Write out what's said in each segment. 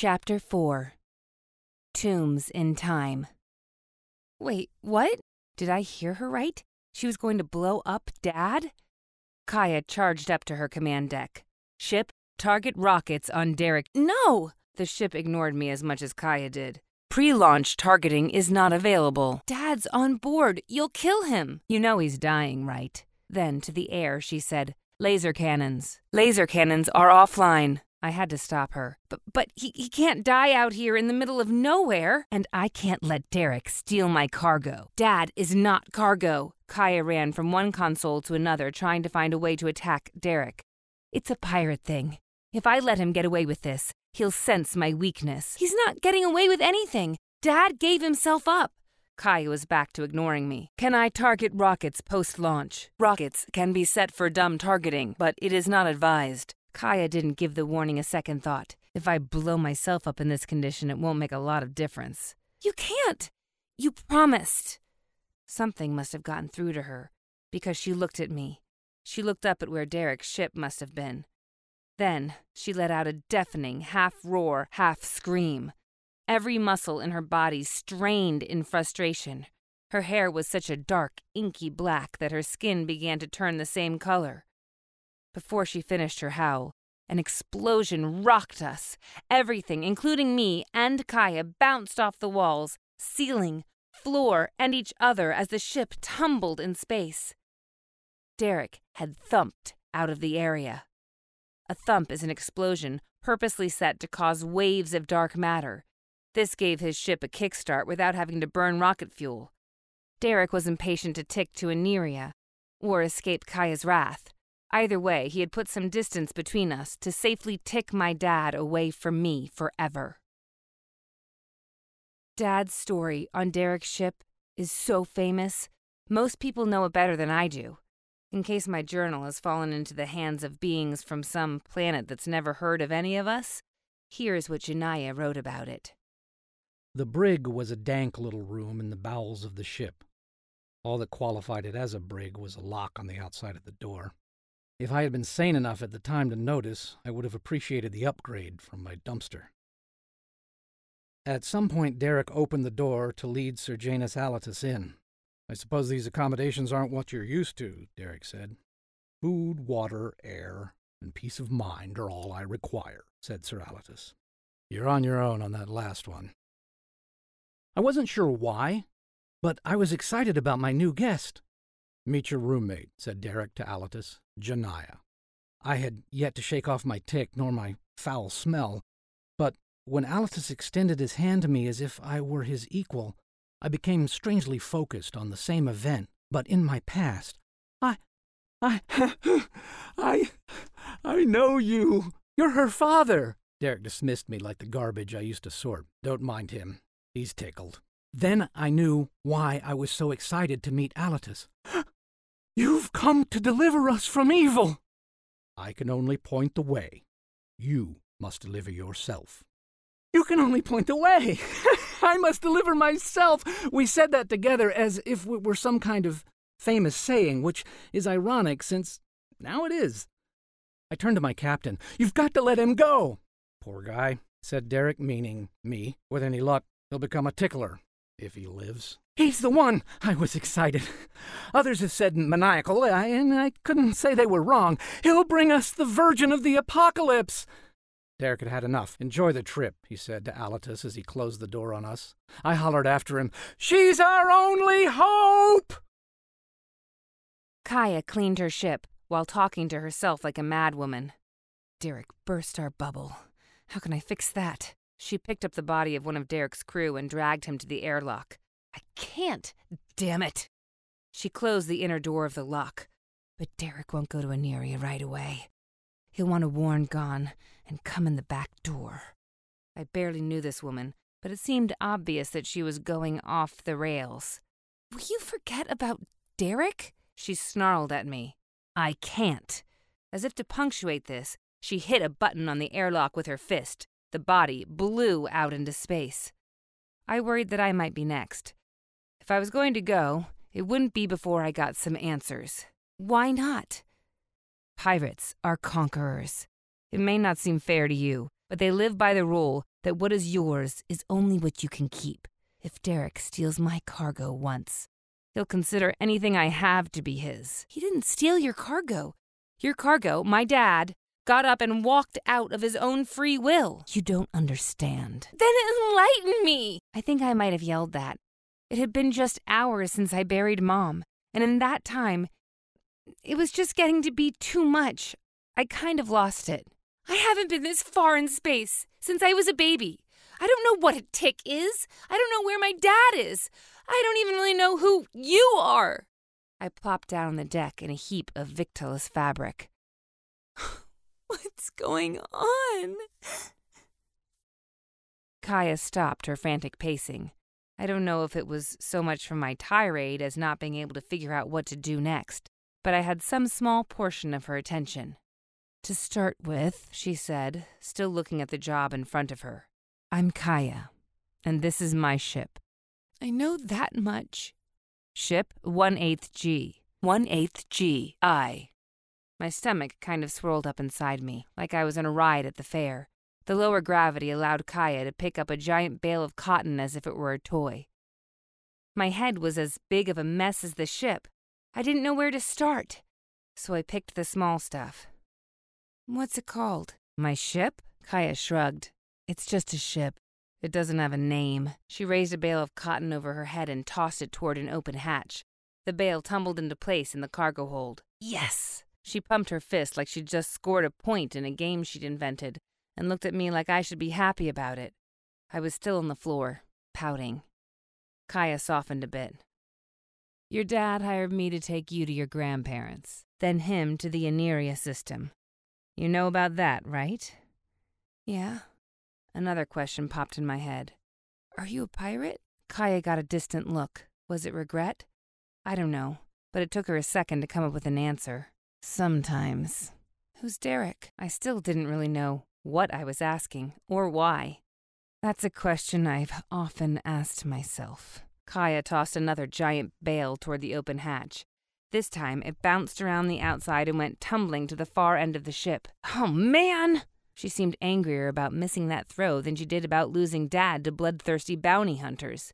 Chapter 4 Tombs in Time. Wait, what? Did I hear her right? She was going to blow up Dad? Kiya charged up to her command deck. Ship, target rockets on Derek. No! The ship ignored me as much as Kiya did. Pre launch targeting is not available. Dad's on board. You'll kill him. You know he's dying, right? Then to the air, she said, Laser cannons. Laser cannons are offline. I had to stop her. But, but he, he can't die out here in the middle of nowhere. And I can't let Derek steal my cargo. Dad is not cargo. Kiya ran from one console to another, trying to find a way to attack Derek. It's a pirate thing. If I let him get away with this, he'll sense my weakness. He's not getting away with anything. Dad gave himself up. Kiya was back to ignoring me. Can I target rockets post launch? Rockets can be set for dumb targeting, but it is not advised. Kiya didn't give the warning a second thought. If I blow myself up in this condition, it won't make a lot of difference. You can't! You promised! Something must have gotten through to her, because she looked at me. She looked up at where Derek's ship must have been. Then she let out a deafening half roar, half scream. Every muscle in her body strained in frustration. Her hair was such a dark, inky black that her skin began to turn the same color. Before she finished her howl, an explosion rocked us. Everything, including me and Kiya, bounced off the walls, ceiling, floor, and each other as the ship tumbled in space. Derek had thumped out of the area. A thump is an explosion purposely set to cause waves of dark matter. This gave his ship a kickstart without having to burn rocket fuel. Derek was impatient to tick to Aneria, or escape Kiya's wrath. Either way, he had put some distance between us to safely tick my dad away from me forever. Dad's story on Derek's ship is so famous, most people know it better than I do. In case my journal has fallen into the hands of beings from some planet that's never heard of any of us, here's what Janaya wrote about it. The brig was a dank little room in the bowels of the ship. All that qualified it as a brig was a lock on the outside of the door. If I had been sane enough at the time to notice, I would have appreciated the upgrade from my dumpster. At some point, Derek opened the door to lead Sir Janus Alatus in. I suppose these accommodations aren't what you're used to, Derek said. Food, water, air, and peace of mind are all I require, said Sir Alatus. You're on your own on that last one. I wasn't sure why, but I was excited about my new guest. Meet your roommate, said Derek to Alatus, Janaya. I had yet to shake off my tick nor my foul smell, but when Alatus extended his hand to me as if I were his equal, I became strangely focused on the same event, but in my past. I. I. I. I know you. You're her father. Derek dismissed me like the garbage I used to sort. Don't mind him. He's tickled. Then I knew why I was so excited to meet Alatus. You've come to deliver us from evil. I can only point the way. You must deliver yourself. You can only point the way. I must deliver myself. We said that together as if it were some kind of famous saying, which is ironic since now it is. I turned to my captain. You've got to let him go. Poor guy, said Derek, meaning me. With any luck, he'll become a tickler, if he lives. He's the one! I was excited. Others have said maniacal, and I couldn't say they were wrong. He'll bring us the Virgin of the Apocalypse! Derek had had enough. Enjoy the trip, he said to Alatus as he closed the door on us. I hollered after him, She's our only hope! Kiya cleaned her ship while talking to herself like a madwoman. Derek burst our bubble. How can I fix that? She picked up the body of one of Derek's crew and dragged him to the airlock. I can't, damn it! She closed the inner door of the lock. But Derek won't go to Aneria right away. He'll want to warn Gon and come in the back door. I barely knew this woman, but it seemed obvious that she was going off the rails. Will you forget about Derek? She snarled at me. I can't. As if to punctuate this, she hit a button on the airlock with her fist. The body blew out into space. I worried that I might be next. If I was going to go, it wouldn't be before I got some answers. Why not? Pirates are conquerors. It may not seem fair to you, but they live by the rule that what is yours is only what you can keep. If Derek steals my cargo once, he'll consider anything I have to be his. He didn't steal your cargo. Your cargo, my dad, got up and walked out of his own free will. You don't understand. Then enlighten me! I think I might have yelled that. It had been just hours since I buried Mom, and in that time, it was just getting to be too much. I kind of lost it. I haven't been this far in space since I was a baby. I don't know what a tick is. I don't know where my dad is. I don't even really know who you are. I plopped down on the deck in a heap of victualless fabric. What's going on? Kiya stopped her frantic pacing. I don't know if it was so much from my tirade as not being able to figure out what to do next, but I had some small portion of her attention. To start with, she said, still looking at the job in front of her, I'm Kiya, and this is my ship. I know that much. Ship 1 8th G. 1 8th G. I. My stomach kind of swirled up inside me, like I was on a ride at the fair. The lower gravity allowed Kiya to pick up a giant bale of cotton as if it were a toy. My head was as big of a mess as the ship. I didn't know where to start, so I picked the small stuff. What's it called? My ship? Kiya shrugged. It's just a ship. It doesn't have a name. She raised a bale of cotton over her head and tossed it toward an open hatch. The bale tumbled into place in the cargo hold. Yes! She pumped her fist like she'd just scored a point in a game she'd invented, and looked at me like I should be happy about it. I was still on the floor, pouting. Kiya softened a bit. Your dad hired me to take you to your grandparents, then him to the Aniria system. You know about that, right? Yeah. Another question popped in my head. Are you a pirate? Kiya got a distant look. Was it regret? I don't know, but it took her a second to come up with an answer. Sometimes. Who's Derek? I still didn't really know what I was asking or why. That's a question I've often asked myself. Kiya tossed another giant bale toward the open hatch. This time it bounced around the outside and went tumbling to the far end of the ship. Oh, man! She seemed angrier about missing that throw than she did about losing Dad to bloodthirsty bounty hunters.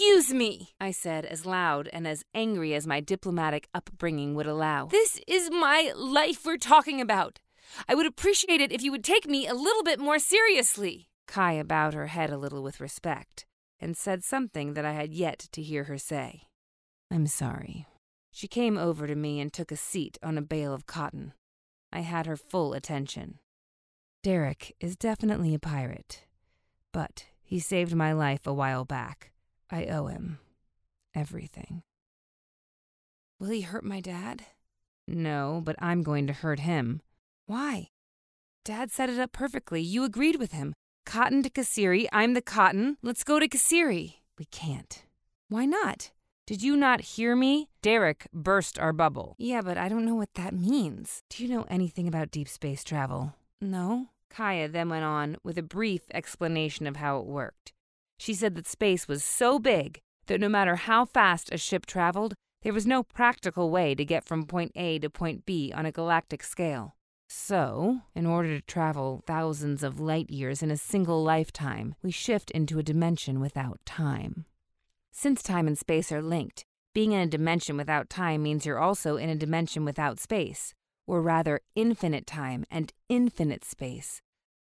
Excuse me, I said, as loud and as angry as my diplomatic upbringing would allow. This is my life we're talking about. I would appreciate it if you would take me a little bit more seriously. Kiya bowed her head a little with respect and said something that I had yet to hear her say. I'm sorry. She came over to me and took a seat on a bale of cotton. I had her full attention. Derek is definitely a pirate, but he saved my life a while back. I owe him everything. Will he hurt my dad? No, but I'm going to hurt him. Why? Dad set it up perfectly. You agreed with him. Cotton to Kasiri, I'm the cotton. Let's go to Kasiri. We can't. Why not? Did you not hear me? Derek burst our bubble. Yeah, but I don't know what that means. Do you know anything about deep space travel? No. Kiya then went on with a brief explanation of how it worked. She said that space was so big that no matter how fast a ship traveled, there was no practical way to get from point A to point B on a galactic scale. So, in order to travel thousands of light years in a single lifetime, we shift into a dimension without time. Since time and space are linked, being in a dimension without time means you're also in a dimension without space, or rather, infinite time and infinite space.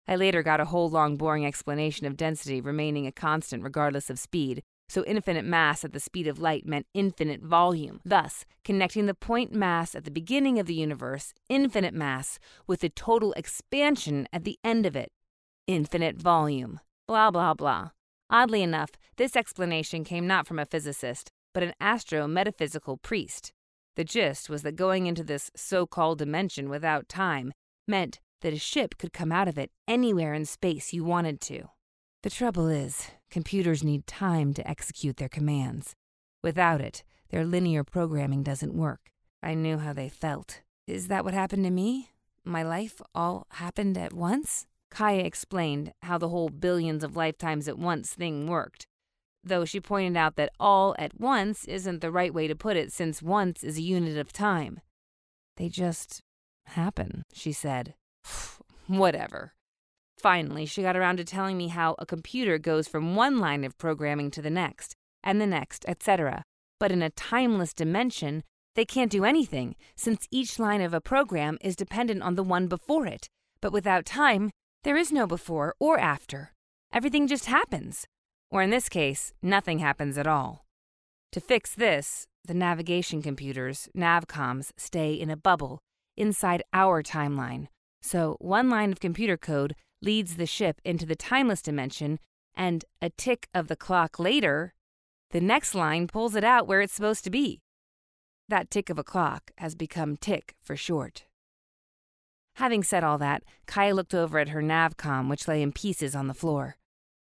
I later got a whole long, boring explanation of density remaining a constant regardless of speed, so infinite mass at the speed of light meant infinite volume, thus connecting the point mass at the beginning of the universe, infinite mass, with the total expansion at the end of it, infinite volume. Blah, blah, blah. Oddly enough, this explanation came not from a physicist, but an astro metaphysical priest. The gist was that going into this so called dimension without time meant that a ship could come out of it anywhere in space you wanted to. The trouble is, computers need time to execute their commands. Without it, their linear programming doesn't work. I knew how they felt. Is that what happened to me? My life all happened at once? Kiya explained how the whole billions of lifetimes at once thing worked, though she pointed out that all at once isn't the right way to put it since once is a unit of time. They just happen, she said. Whatever. Finally, she got around to telling me how a computer goes from one line of programming to the next, and the next, etc. But in a timeless dimension, they can't do anything, since each line of a program is dependent on the one before it. But without time, there is no before or after. Everything just happens. Or in this case, nothing happens at all. To fix this, the navigation computers, navcoms, stay in a bubble inside our timeline. So one line of computer code leads the ship into the timeless dimension, and a tick of the clock later, the next line pulls it out where it's supposed to be. That tick of a clock has become tick for short. Having said all that, Kiya looked over at her navcom, which lay in pieces on the floor.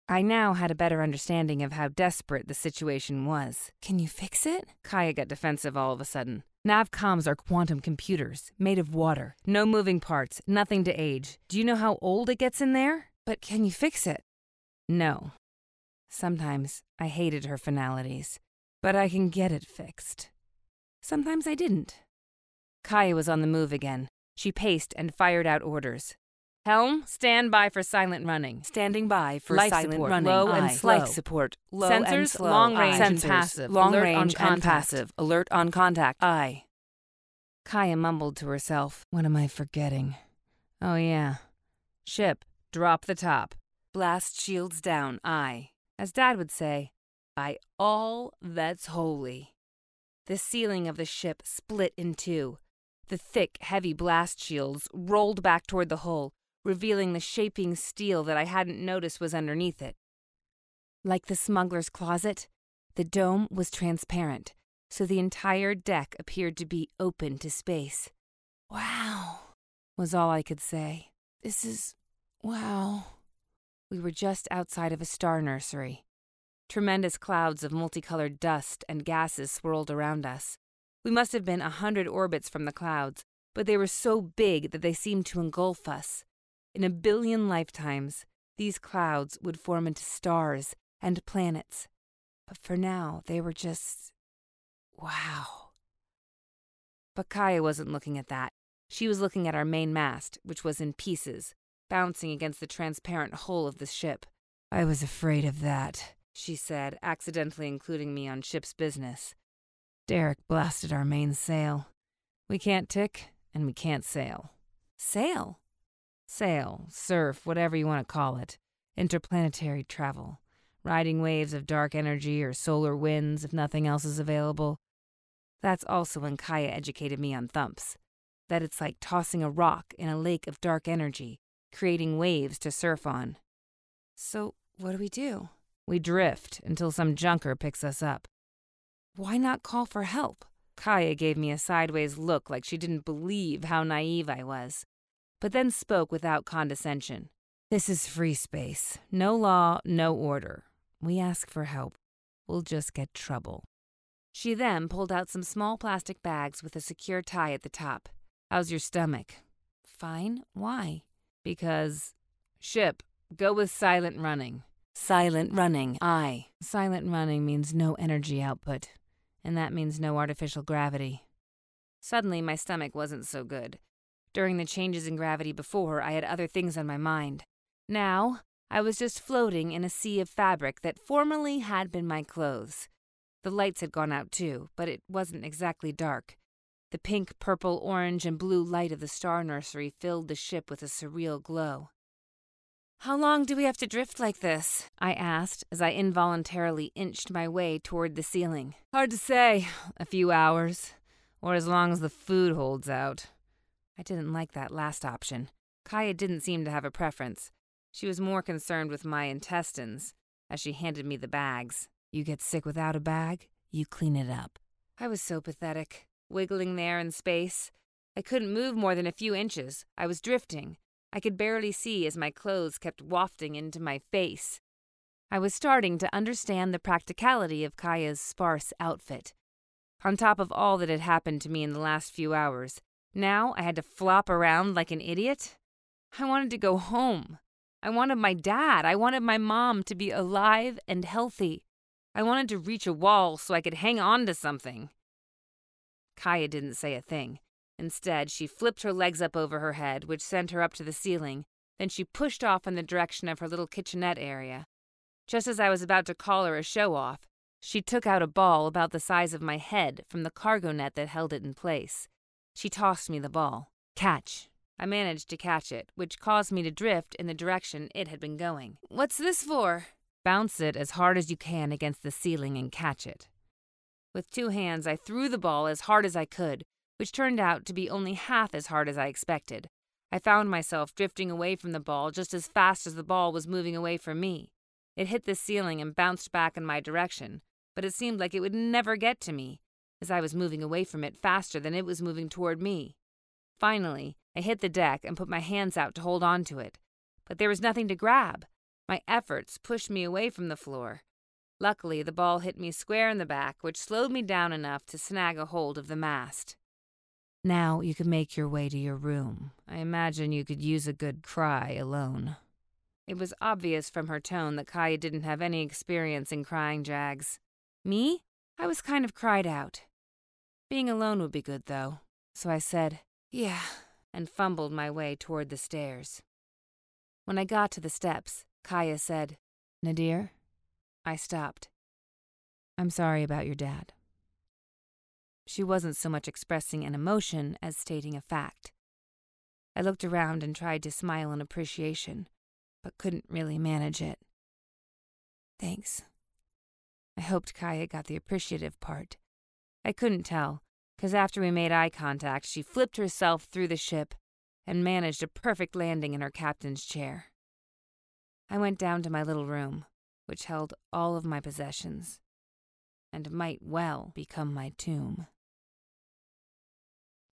I now had a better understanding of how desperate the situation was. Can you fix it? Kiya got defensive all of a sudden. Navcoms are quantum computers, made of water. No moving parts, nothing to age. Do you know how old it gets in there? But can you fix it? No. Sometimes I hated her finalities, but I can get it fixed. Sometimes I didn't. Kiya was on the move again. She paced and fired out orders. Helm, stand by for silent running. Standing by for Life silent support, running. low and slow. Life support. Low Sensors, and slow. long range Aye. and Sensors, passive. Long Alert range and passive. Alert on contact. Aye. Kiya mumbled to herself, What am I forgetting? Oh, yeah. Ship, drop the top. Blast shields down. Aye. As Dad would say, by all that's holy. The ceiling of the ship split in two. The thick, heavy blast shields rolled back toward the hull, revealing the shaping steel that I hadn't noticed was underneath it. Like the smuggler's closet, the dome was transparent, so the entire deck appeared to be open to space. Wow, was all I could say. This is. wow. We were just outside of a star nursery. Tremendous clouds of multicolored dust and gases swirled around us. We must have been a hundred orbits from the clouds, but they were so big that they seemed to engulf us. In a billion lifetimes, these clouds would form into stars and planets. But for now, they were just. wow. But Kiya wasn't looking at that. She was looking at our main mast, which was in pieces, bouncing against the transparent hull of the ship. I was afraid of that, she said, accidentally including me on ship's business. Derek blasted our main sail. We can't tick, and we can't sail. Sail? Sail, surf, whatever you want to call it. Interplanetary travel. Riding waves of dark energy or solar winds if nothing else is available. That's also when Kiya educated me on thumps. That it's like tossing a rock in a lake of dark energy, creating waves to surf on. So, what do we do? We drift until some junker picks us up. Why not call for help? Kiya gave me a sideways look like she didn't believe how naive I was, but then spoke without condescension. This is free space. No law, no order. We ask for help. We'll just get trouble. She then pulled out some small plastic bags with a secure tie at the top. How's your stomach? Fine. Why? Because. Ship, go with silent running. Silent running. Aye. Silent running means no energy output, and that means no artificial gravity. Suddenly, my stomach wasn't so good. During the changes in gravity before, I had other things on my mind. Now, I was just floating in a sea of fabric that formerly had been my clothes. The lights had gone out too, but it wasn't exactly dark. The pink, purple, orange, and blue light of the star nursery filled the ship with a surreal glow. How long do we have to drift like this? I asked as I involuntarily inched my way toward the ceiling. Hard to say. A few hours. Or as long as the food holds out. I didn't like that last option. Kiya didn't seem to have a preference. She was more concerned with my intestines as she handed me the bags. You get sick without a bag, you clean it up. I was so pathetic, wiggling there in space. I couldn't move more than a few inches. I was drifting. I could barely see as my clothes kept wafting into my face. I was starting to understand the practicality of Kiya's sparse outfit. On top of all that had happened to me in the last few hours, now I had to flop around like an idiot. I wanted to go home. I wanted my dad. I wanted my mom to be alive and healthy. I wanted to reach a wall so I could hang on to something. Kiya didn't say a thing. Instead, she flipped her legs up over her head, which sent her up to the ceiling, Then she pushed off in the direction of her little kitchenette area. Just as I was about to call her a show off, she took out a ball about the size of my head from the cargo net that held it in place. She tossed me the ball. Catch. I managed to catch it, which caused me to drift in the direction it had been going. What's this for? Bounce it as hard as you can against the ceiling and catch it. With two hands, I threw the ball as hard as I could, which turned out to be only half as hard as I expected. I found myself drifting away from the ball just as fast as the ball was moving away from me. It hit the ceiling and bounced back in my direction, but it seemed like it would never get to me, as I was moving away from it faster than it was moving toward me. Finally, I hit the deck and put my hands out to hold on to it, but there was nothing to grab. My efforts pushed me away from the floor. Luckily, the ball hit me square in the back, which slowed me down enough to snag a hold of the mast. Now you can make your way to your room. I imagine you could use a good cry alone. It was obvious from her tone that Kiya didn't have any experience in crying jags. Me? I was kind of cried out. Being alone would be good, though, so I said, Yeah, and fumbled my way toward the stairs. When I got to the steps, Kiya said, Nadir? I stopped. I'm sorry about your dad. She wasn't so much expressing an emotion as stating a fact. I looked around and tried to smile in appreciation, but couldn't really manage it. Thanks. I hoped Kiya got the appreciative part. I couldn't tell, because after we made eye contact, she flipped herself through the ship and managed a perfect landing in her captain's chair. I went down to my little room, which held all of my possessions, and might well become my tomb.